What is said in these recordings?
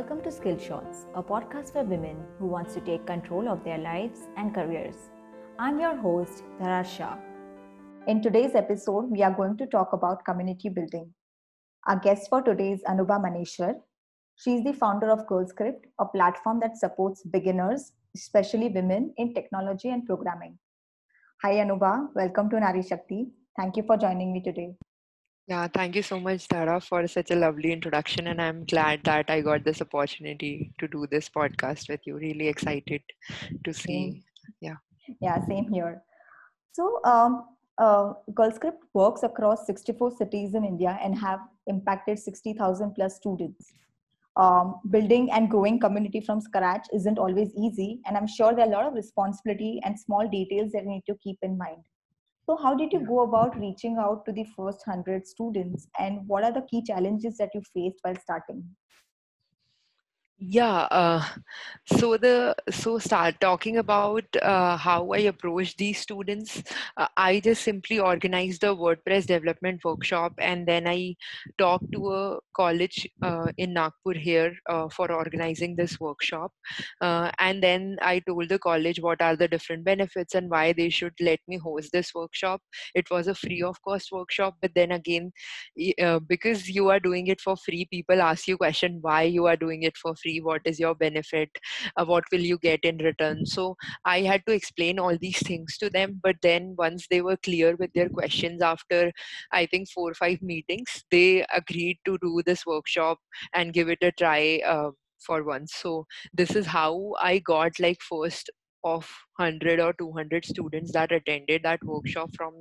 Welcome to Skill Shots, a podcast for women who wants to take control of their lives and careers. I'm your host, Dhara Shah. In today's episode, we are going to talk about community building. Our guest for today is Anubha Maheshwari. She is the founder of GirlScript, a platform that supports beginners, especially women, in technology and programming. Hi, Anubha. Welcome to Nari Shakti. Thank you for joining me today. Yeah, thank you so much, Dhara, for such a lovely introduction. And I'm glad that I got this opportunity to do this podcast with you. Really excited to see. Yeah. Yeah, same here. So, um, uh, GirlScript works across 64 cities in India and have impacted 60,000 plus students. Um, building and growing community from scratch isn't always easy, and I'm sure there are a lot of responsibility and small details that you need to keep in mind. So, how did you go about reaching out to the first 100 students, and what are the key challenges that you faced while starting? Yeah uh, so the so start talking about uh, how i approach these students. Uh, i just simply organized a wordpress development workshop and then i talked to a college uh, in nagpur here uh, for organizing this workshop. Uh, and then i told the college what are the different benefits and why they should let me host this workshop. It was a free of cost workshop but then again because you are doing it for free people ask you question why you are doing it for free free what is your benefit uh, what will you get in return. So i had to explain all these things to them but then once they were clear with their questions after i think four or five meetings they agreed to do this workshop and give it a try uh, for once. So this is how i got like first of 100 or 200 students that attended that workshop from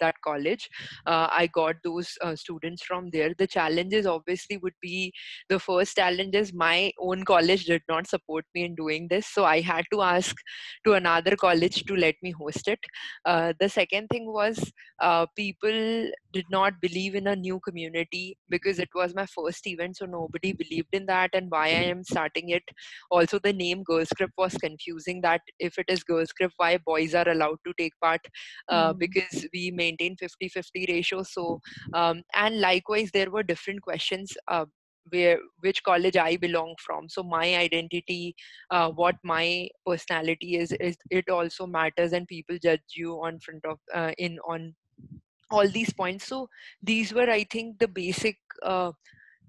that college uh, i got those uh, students from there. The challenges obviously would be the first challenge is my own college did not support me in doing this so i had to ask to another college to let me host it. Uh, the second thing was uh, people did not believe in a new community because it was my first event so nobody believed in that and why i am starting it. Also the name GirlScript was confusing that if it is GirlScript why boys are allowed to take part mm. because we made maintain 50 50 ratio so um, and likewise there were different questions uh, where which college i belong from. So my identity uh, what my personality is is it also matters and people judge you on front of uh, in on all these points. So these were i think the basic uh,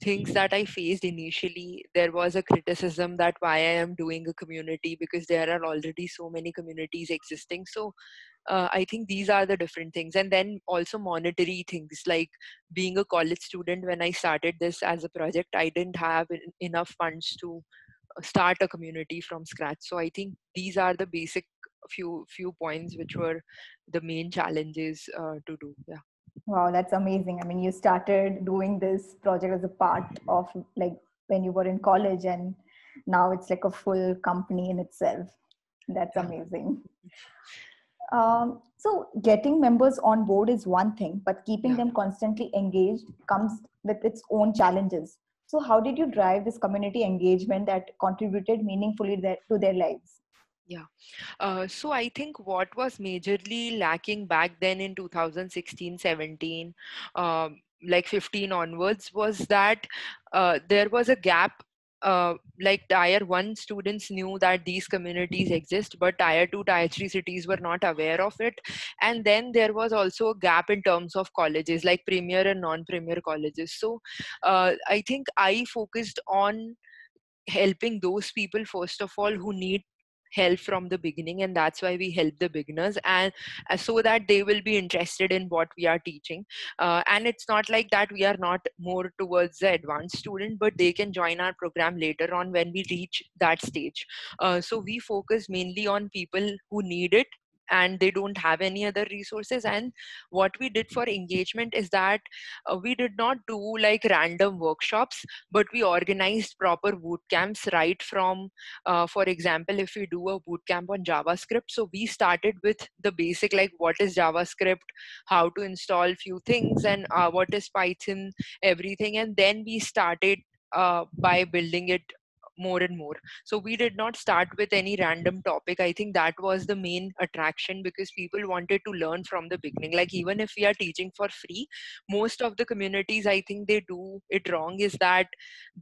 things that I faced initially, there was a criticism that why I am doing a community because there are already so many communities existing. So uh, i think these are the different things. And then also monetary things like being a college student when i started this as a project i didn't have enough funds to uh, start a community from scratch. So i think these are the basic few few points which were the main challenges uh, to do yeah. Wow that's amazing. I mean you started doing this project as a part of like when you were in college and now it's like a full company in itself. That's amazing um, so getting members on board is one thing, but keeping yeah. them constantly engaged comes with its own challenges. So how did you drive this community engagement that contributed meaningfully to their lives? Yeah. Uh, so I think what was majorly lacking back then in 2016 17, um, like 15 onwards, was that uh, there was a gap uh, like tier 1 students knew that these communities exist but tier 2 tier 3 cities were not aware of it. And then there was also a gap in terms of colleges like premier and non premier colleges. So uh, i think i focused on helping those people first of all who need help from the beginning and that's why we help the beginners and uh, so that they will be interested in what we are teaching. Uh, and it's not like that we are not more towards the advanced student but they can join our program later on when we reach that stage. Uh, so we focus mainly on people who need it and they don't have any other resources. And what we did for engagement is that uh, we did not do like random workshops but we organized proper boot camps right from uh, for example if we do a boot camp on javascript. So we started with the basic like what is javascript how to install few things and uh, what is python everything. And then we started uh, by building it more and more. So we did not start with any random topic. I think that was the main attraction because people wanted to learn from the beginning. Like even if we are teaching for free most of the communities i think they do it wrong is that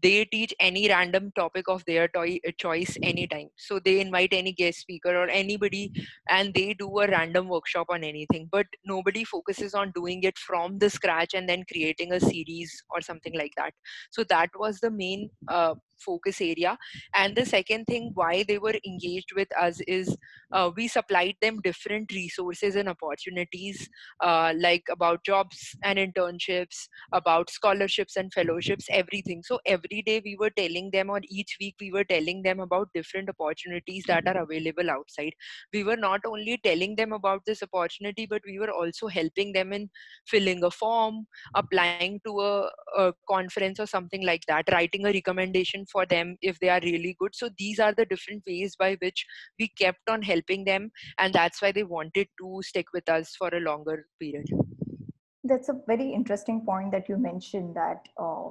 they teach any random topic of their to- choice anytime. So they invite any guest speaker or anybody and they do a random workshop on anything. But nobody focuses on doing it from the scratch and then creating a series or something like that. So that was the main uh, focus area and the second thing why they were engaged with us is uh, we supplied them different resources and opportunities uh, like about jobs and internships about scholarships and fellowships everything. So every day we were telling them or each week we were telling them about different opportunities that are available outside. We were not only telling them about this opportunity but we were also helping them in filling a form applying to a, a conference or something like that writing a recommendation for them if they are really good. So these are the different ways by which we kept on helping them and that's why they wanted to stick with us for a longer period. That's a very interesting point that you mentioned that uh,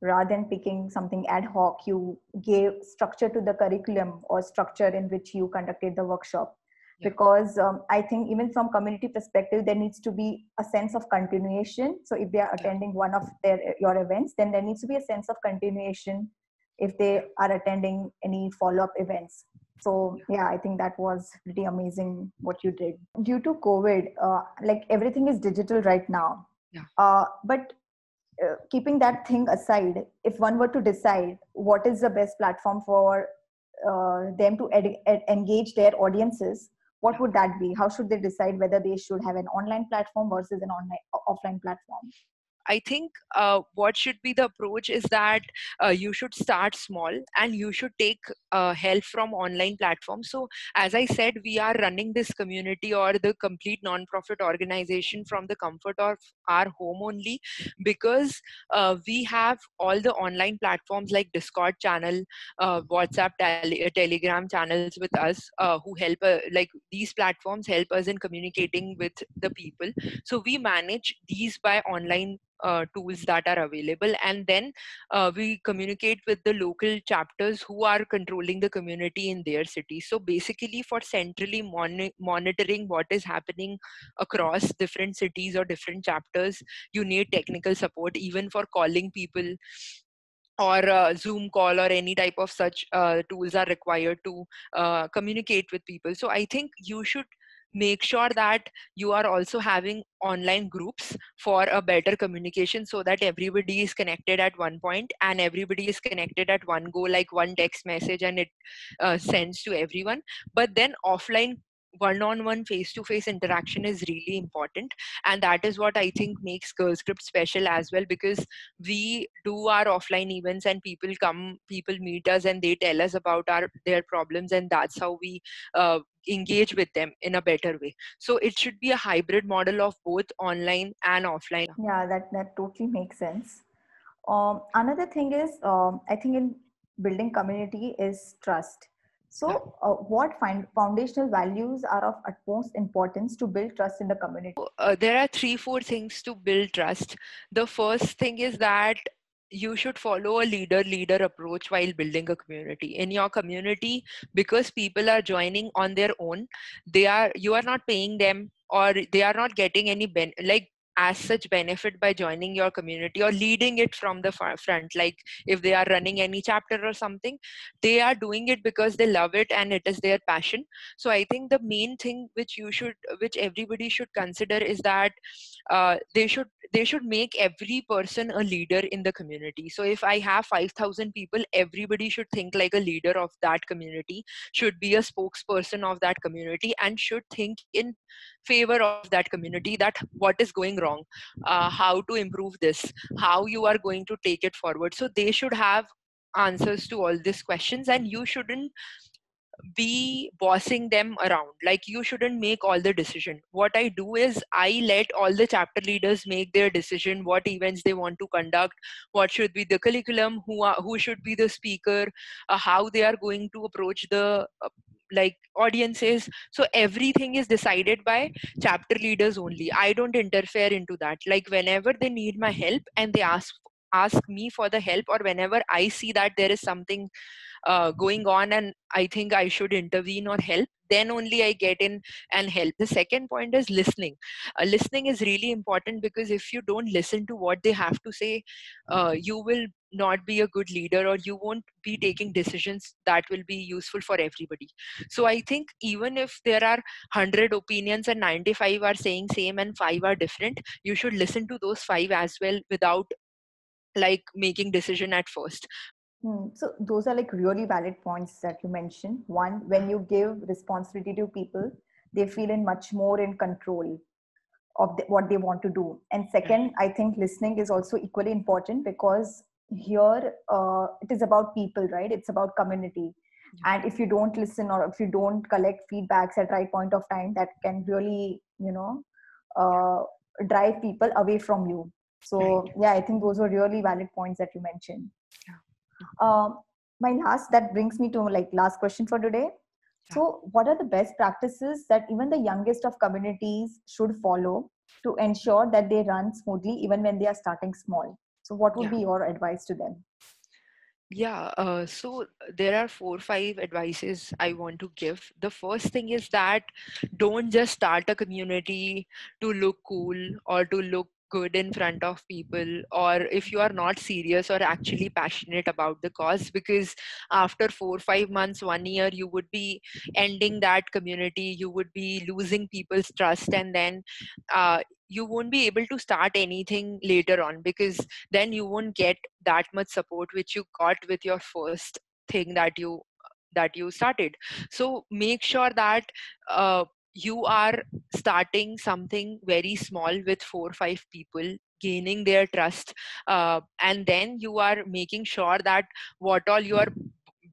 rather than picking something ad hoc you gave structure to the curriculum or structure in which you conducted the workshop. Yeah. because um, i think even from community perspective there needs to be a sense of continuation. So if they are attending one of their your events then there needs to be a sense of continuation if they are attending any follow-up events. So yeah. i think that was pretty amazing what you did. Due to covid uh, like everything is digital right now. Yeah. uh, but uh, keeping that thing aside if one were to decide what is the best platform for uh, them to ed- ed- engage their audiences what would that be? How should they decide whether they should have an online platform versus an online offline platform I think uh, what should be the approach is that uh, you should start small and you should take uh, help from online platforms. So, as I said, we are running this community or the complete non-profit organization from the comfort of our home only because uh, we have all the online platforms like Discord channel, uh, WhatsApp, tele- Telegram channels with us uh, who help. like these platforms help us in communicating with the people. So we manage these by online uh, tools that are available. And then uh, we communicate with the local chapters who are controlling the community in their city. So basically for centrally mon- monitoring what is happening across different cities or different chapters you need technical support even for calling people or uh, zoom call or any type of such uh, tools are required to uh, communicate with people. So i think you should make sure that you are also having online groups for a better communication so that everybody is connected at one point and everybody is connected at one go like one text message and it uh, sends to everyone. But then offline one-on-one face-to-face interaction is really important. And that is what i think makes girl script special as well because we do our offline events and people come people meet us and they tell us about our their problems and that's how we uh, engage with them in a better way. So it should be a hybrid model of both online and offline. Yeah that that totally makes sense. Um, another thing is um, i think in building community is trust so, uh, what find, foundational values are of utmost importance to build trust in the community? Uh, there are three, four things to build trust. The first thing is that you should follow a leader leader approach while building a community in your community because people are joining on their own they are you are not paying them or they are not getting any ben like as such benefit by joining your community or leading it from the front. Like if they are running any chapter or something they are doing it because they love it and it is their passion. So i think the main thing which you should which everybody should consider is that uh, they should they should make every person a leader in the community. So if i have 5000 people everybody should think like a leader of that community should be a spokesperson of that community and should think in favor of that community that what is going wrong uh, how to improve this how you are going to take it forward. So they should have answers to all these questions and you shouldn't be bossing them around. Like you shouldn't make all the decision. What i do is i let all the chapter leaders make their decision what events they want to conduct what should be the curriculum who are, who should be the speaker uh, how they are going to approach the uh, like audiences. So everything is decided by chapter leaders only. I don't interfere into that. Like whenever they need my help and they ask ask me for the help or whenever i see that there is something uh, going on and i think i should intervene or help then only i get in and help. The second point is listening. Uh, listening is really important because if you don't listen to what they have to say uh, you will not be a good leader or you won't be taking decisions that will be useful for everybody. So i think even if there are 100 opinions and 95 are saying same and 5 are different you should listen to those 5 as well without like making decision at first. So those are like really valid points that you mentioned. One, when you give responsibility to people, they feel in much more in control of the, what they want to do. And second, I think listening is also equally important because here uh, it is about people, right? It's about community. And if you don't listen or if you don't collect feedbacks at right point of time, that can really, you know, uh, drive people away from you. So yeah, I think those were really valid points that you mentioned. Um, my last that brings me to like last question for today. So what are the best practices that even the youngest of communities should follow to ensure that they run smoothly even when they are starting small? So what would yeah. be your advice to them? Yeah uh, so there are four or five advices i want to give. The first thing is that don't just start a community to look cool or to look good in front of people or if you are not serious or actually passionate about the cause because after 4 5 months 1 year you would be ending that community you would be losing people's trust and then uh, you won't be able to start anything later on because then you won't get that much support which you got with your first thing that you that you started. So make sure that uh, you are starting something very small with four or five people gaining their trust uh, and then you are making sure that what all you are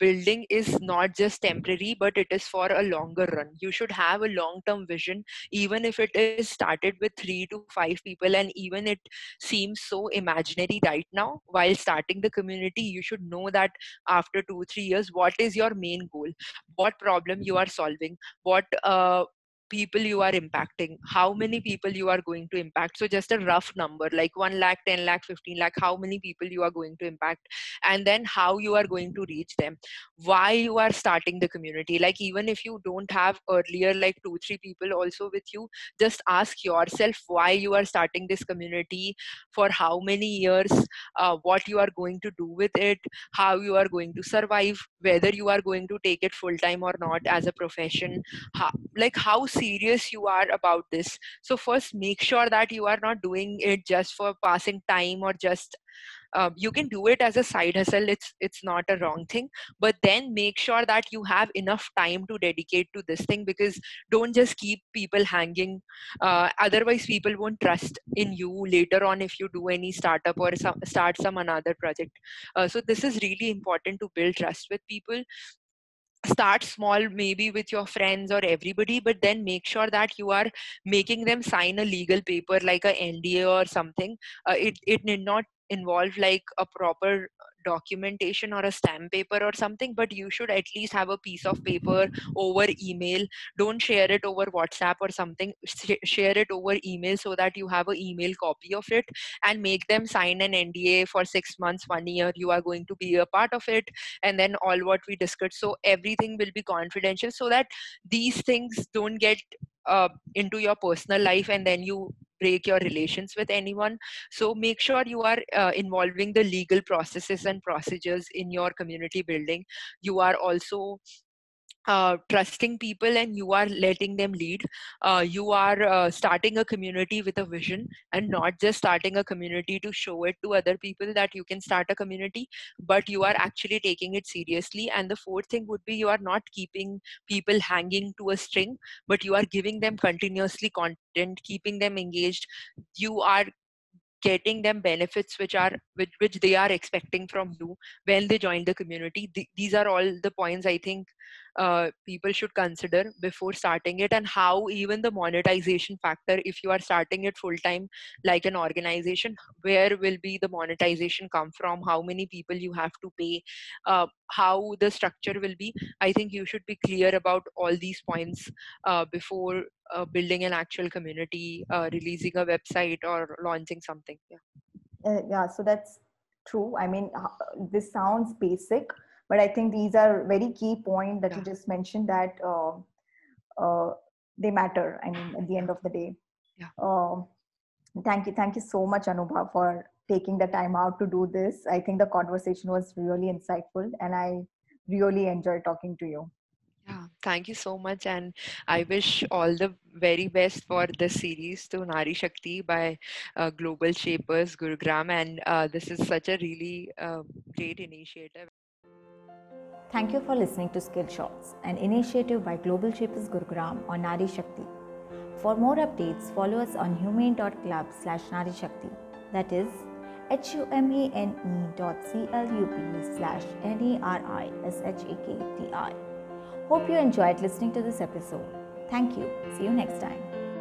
building is not just temporary but it is for a longer run. You should have a long term vision even if it is started with 3 to 5 people and even it seems so imaginary right now. While starting the community you should know that after 2 3 years what is your main goal? What problem you are solving? What uh, people you are impacting how many people you are going to impact. So just a rough number like 1 lakh 10 lakh 15 lakh how many people you are going to impact and then how you are going to reach them. Why you are starting the community. Like even if you don't have earlier like two three people also with you just ask yourself why you are starting this community for how many years uh, what you are going to do with it how you are going to survive whether you are going to take it full time or not as a profession how, like how serious you are about this. So first make sure that you are not doing it just for passing time or just uh, you can do it as a side hustle. It's it's not a wrong thing. But then make sure that you have enough time to dedicate to this thing because don't just keep people hanging. Uh, otherwise people won't trust in you later on if you do any startup or some, start some another project. Uh, so this is really important to build trust with people start small maybe with your friends or everybody but then make sure that you are making them sign a legal paper like a nda or something. Uh, it it need not involve like a proper documentation or a stamp paper or something but you should at least have a piece of paper over email. Don't share it over whatsapp or something. Sh- share it over email so that you have an email copy of it and make them sign an nda for 6 months 1 year you are going to be a part of it and then all what we discussed. So everything will be confidential so that these things don't get uh, into your personal life and then you break your relations with anyone. So make sure you are uh, involving the legal processes and procedures in your community building. You are also uh, trusting people and you are letting them lead. Uh, you are uh, starting a community with a vision and not just starting a community to show it to other people that you can start a community, but you are actually taking it seriously. And the fourth thing would be you are not keeping people hanging to a string, but you are giving them continuously content, keeping them engaged. You are getting them benefits which are which, which they are expecting from you when they join the community Th- these are all the points i think uh, people should consider before starting it and how even the monetization factor if you are starting it full time like an organization where will be the monetization come from? How many people you have to pay? Uh, how the structure will be? I think you should be clear about all these points uh, before uh, building an actual community uh, releasing a website or launching something yeah. Uh, yeah so that's true. I mean, this sounds basic, but I think these are very key point that you just mentioned that uh, uh, they matter. I mean, at the end of the day. Yeah. Um, thank you, thank you so much, Anubha, for taking the time out to do this. I think the conversation was really insightful, and I really enjoyed talking to you. Yeah, thank you so much. And I wish all the very best for this series to Nari Shakti by uh, Global Shapers Gurugram. And uh, this is such a really uh, great initiative. Thank you for listening to Skill Shots, an initiative by Global Shapers Gurugram on Nari Shakti. For more updates, follow us on humane.club slash Nari Shakti. That is humane dot club slash N-A-R-I-S-H-A-K-T-I. Hope you enjoyed listening to this episode. Thank you. See you next time.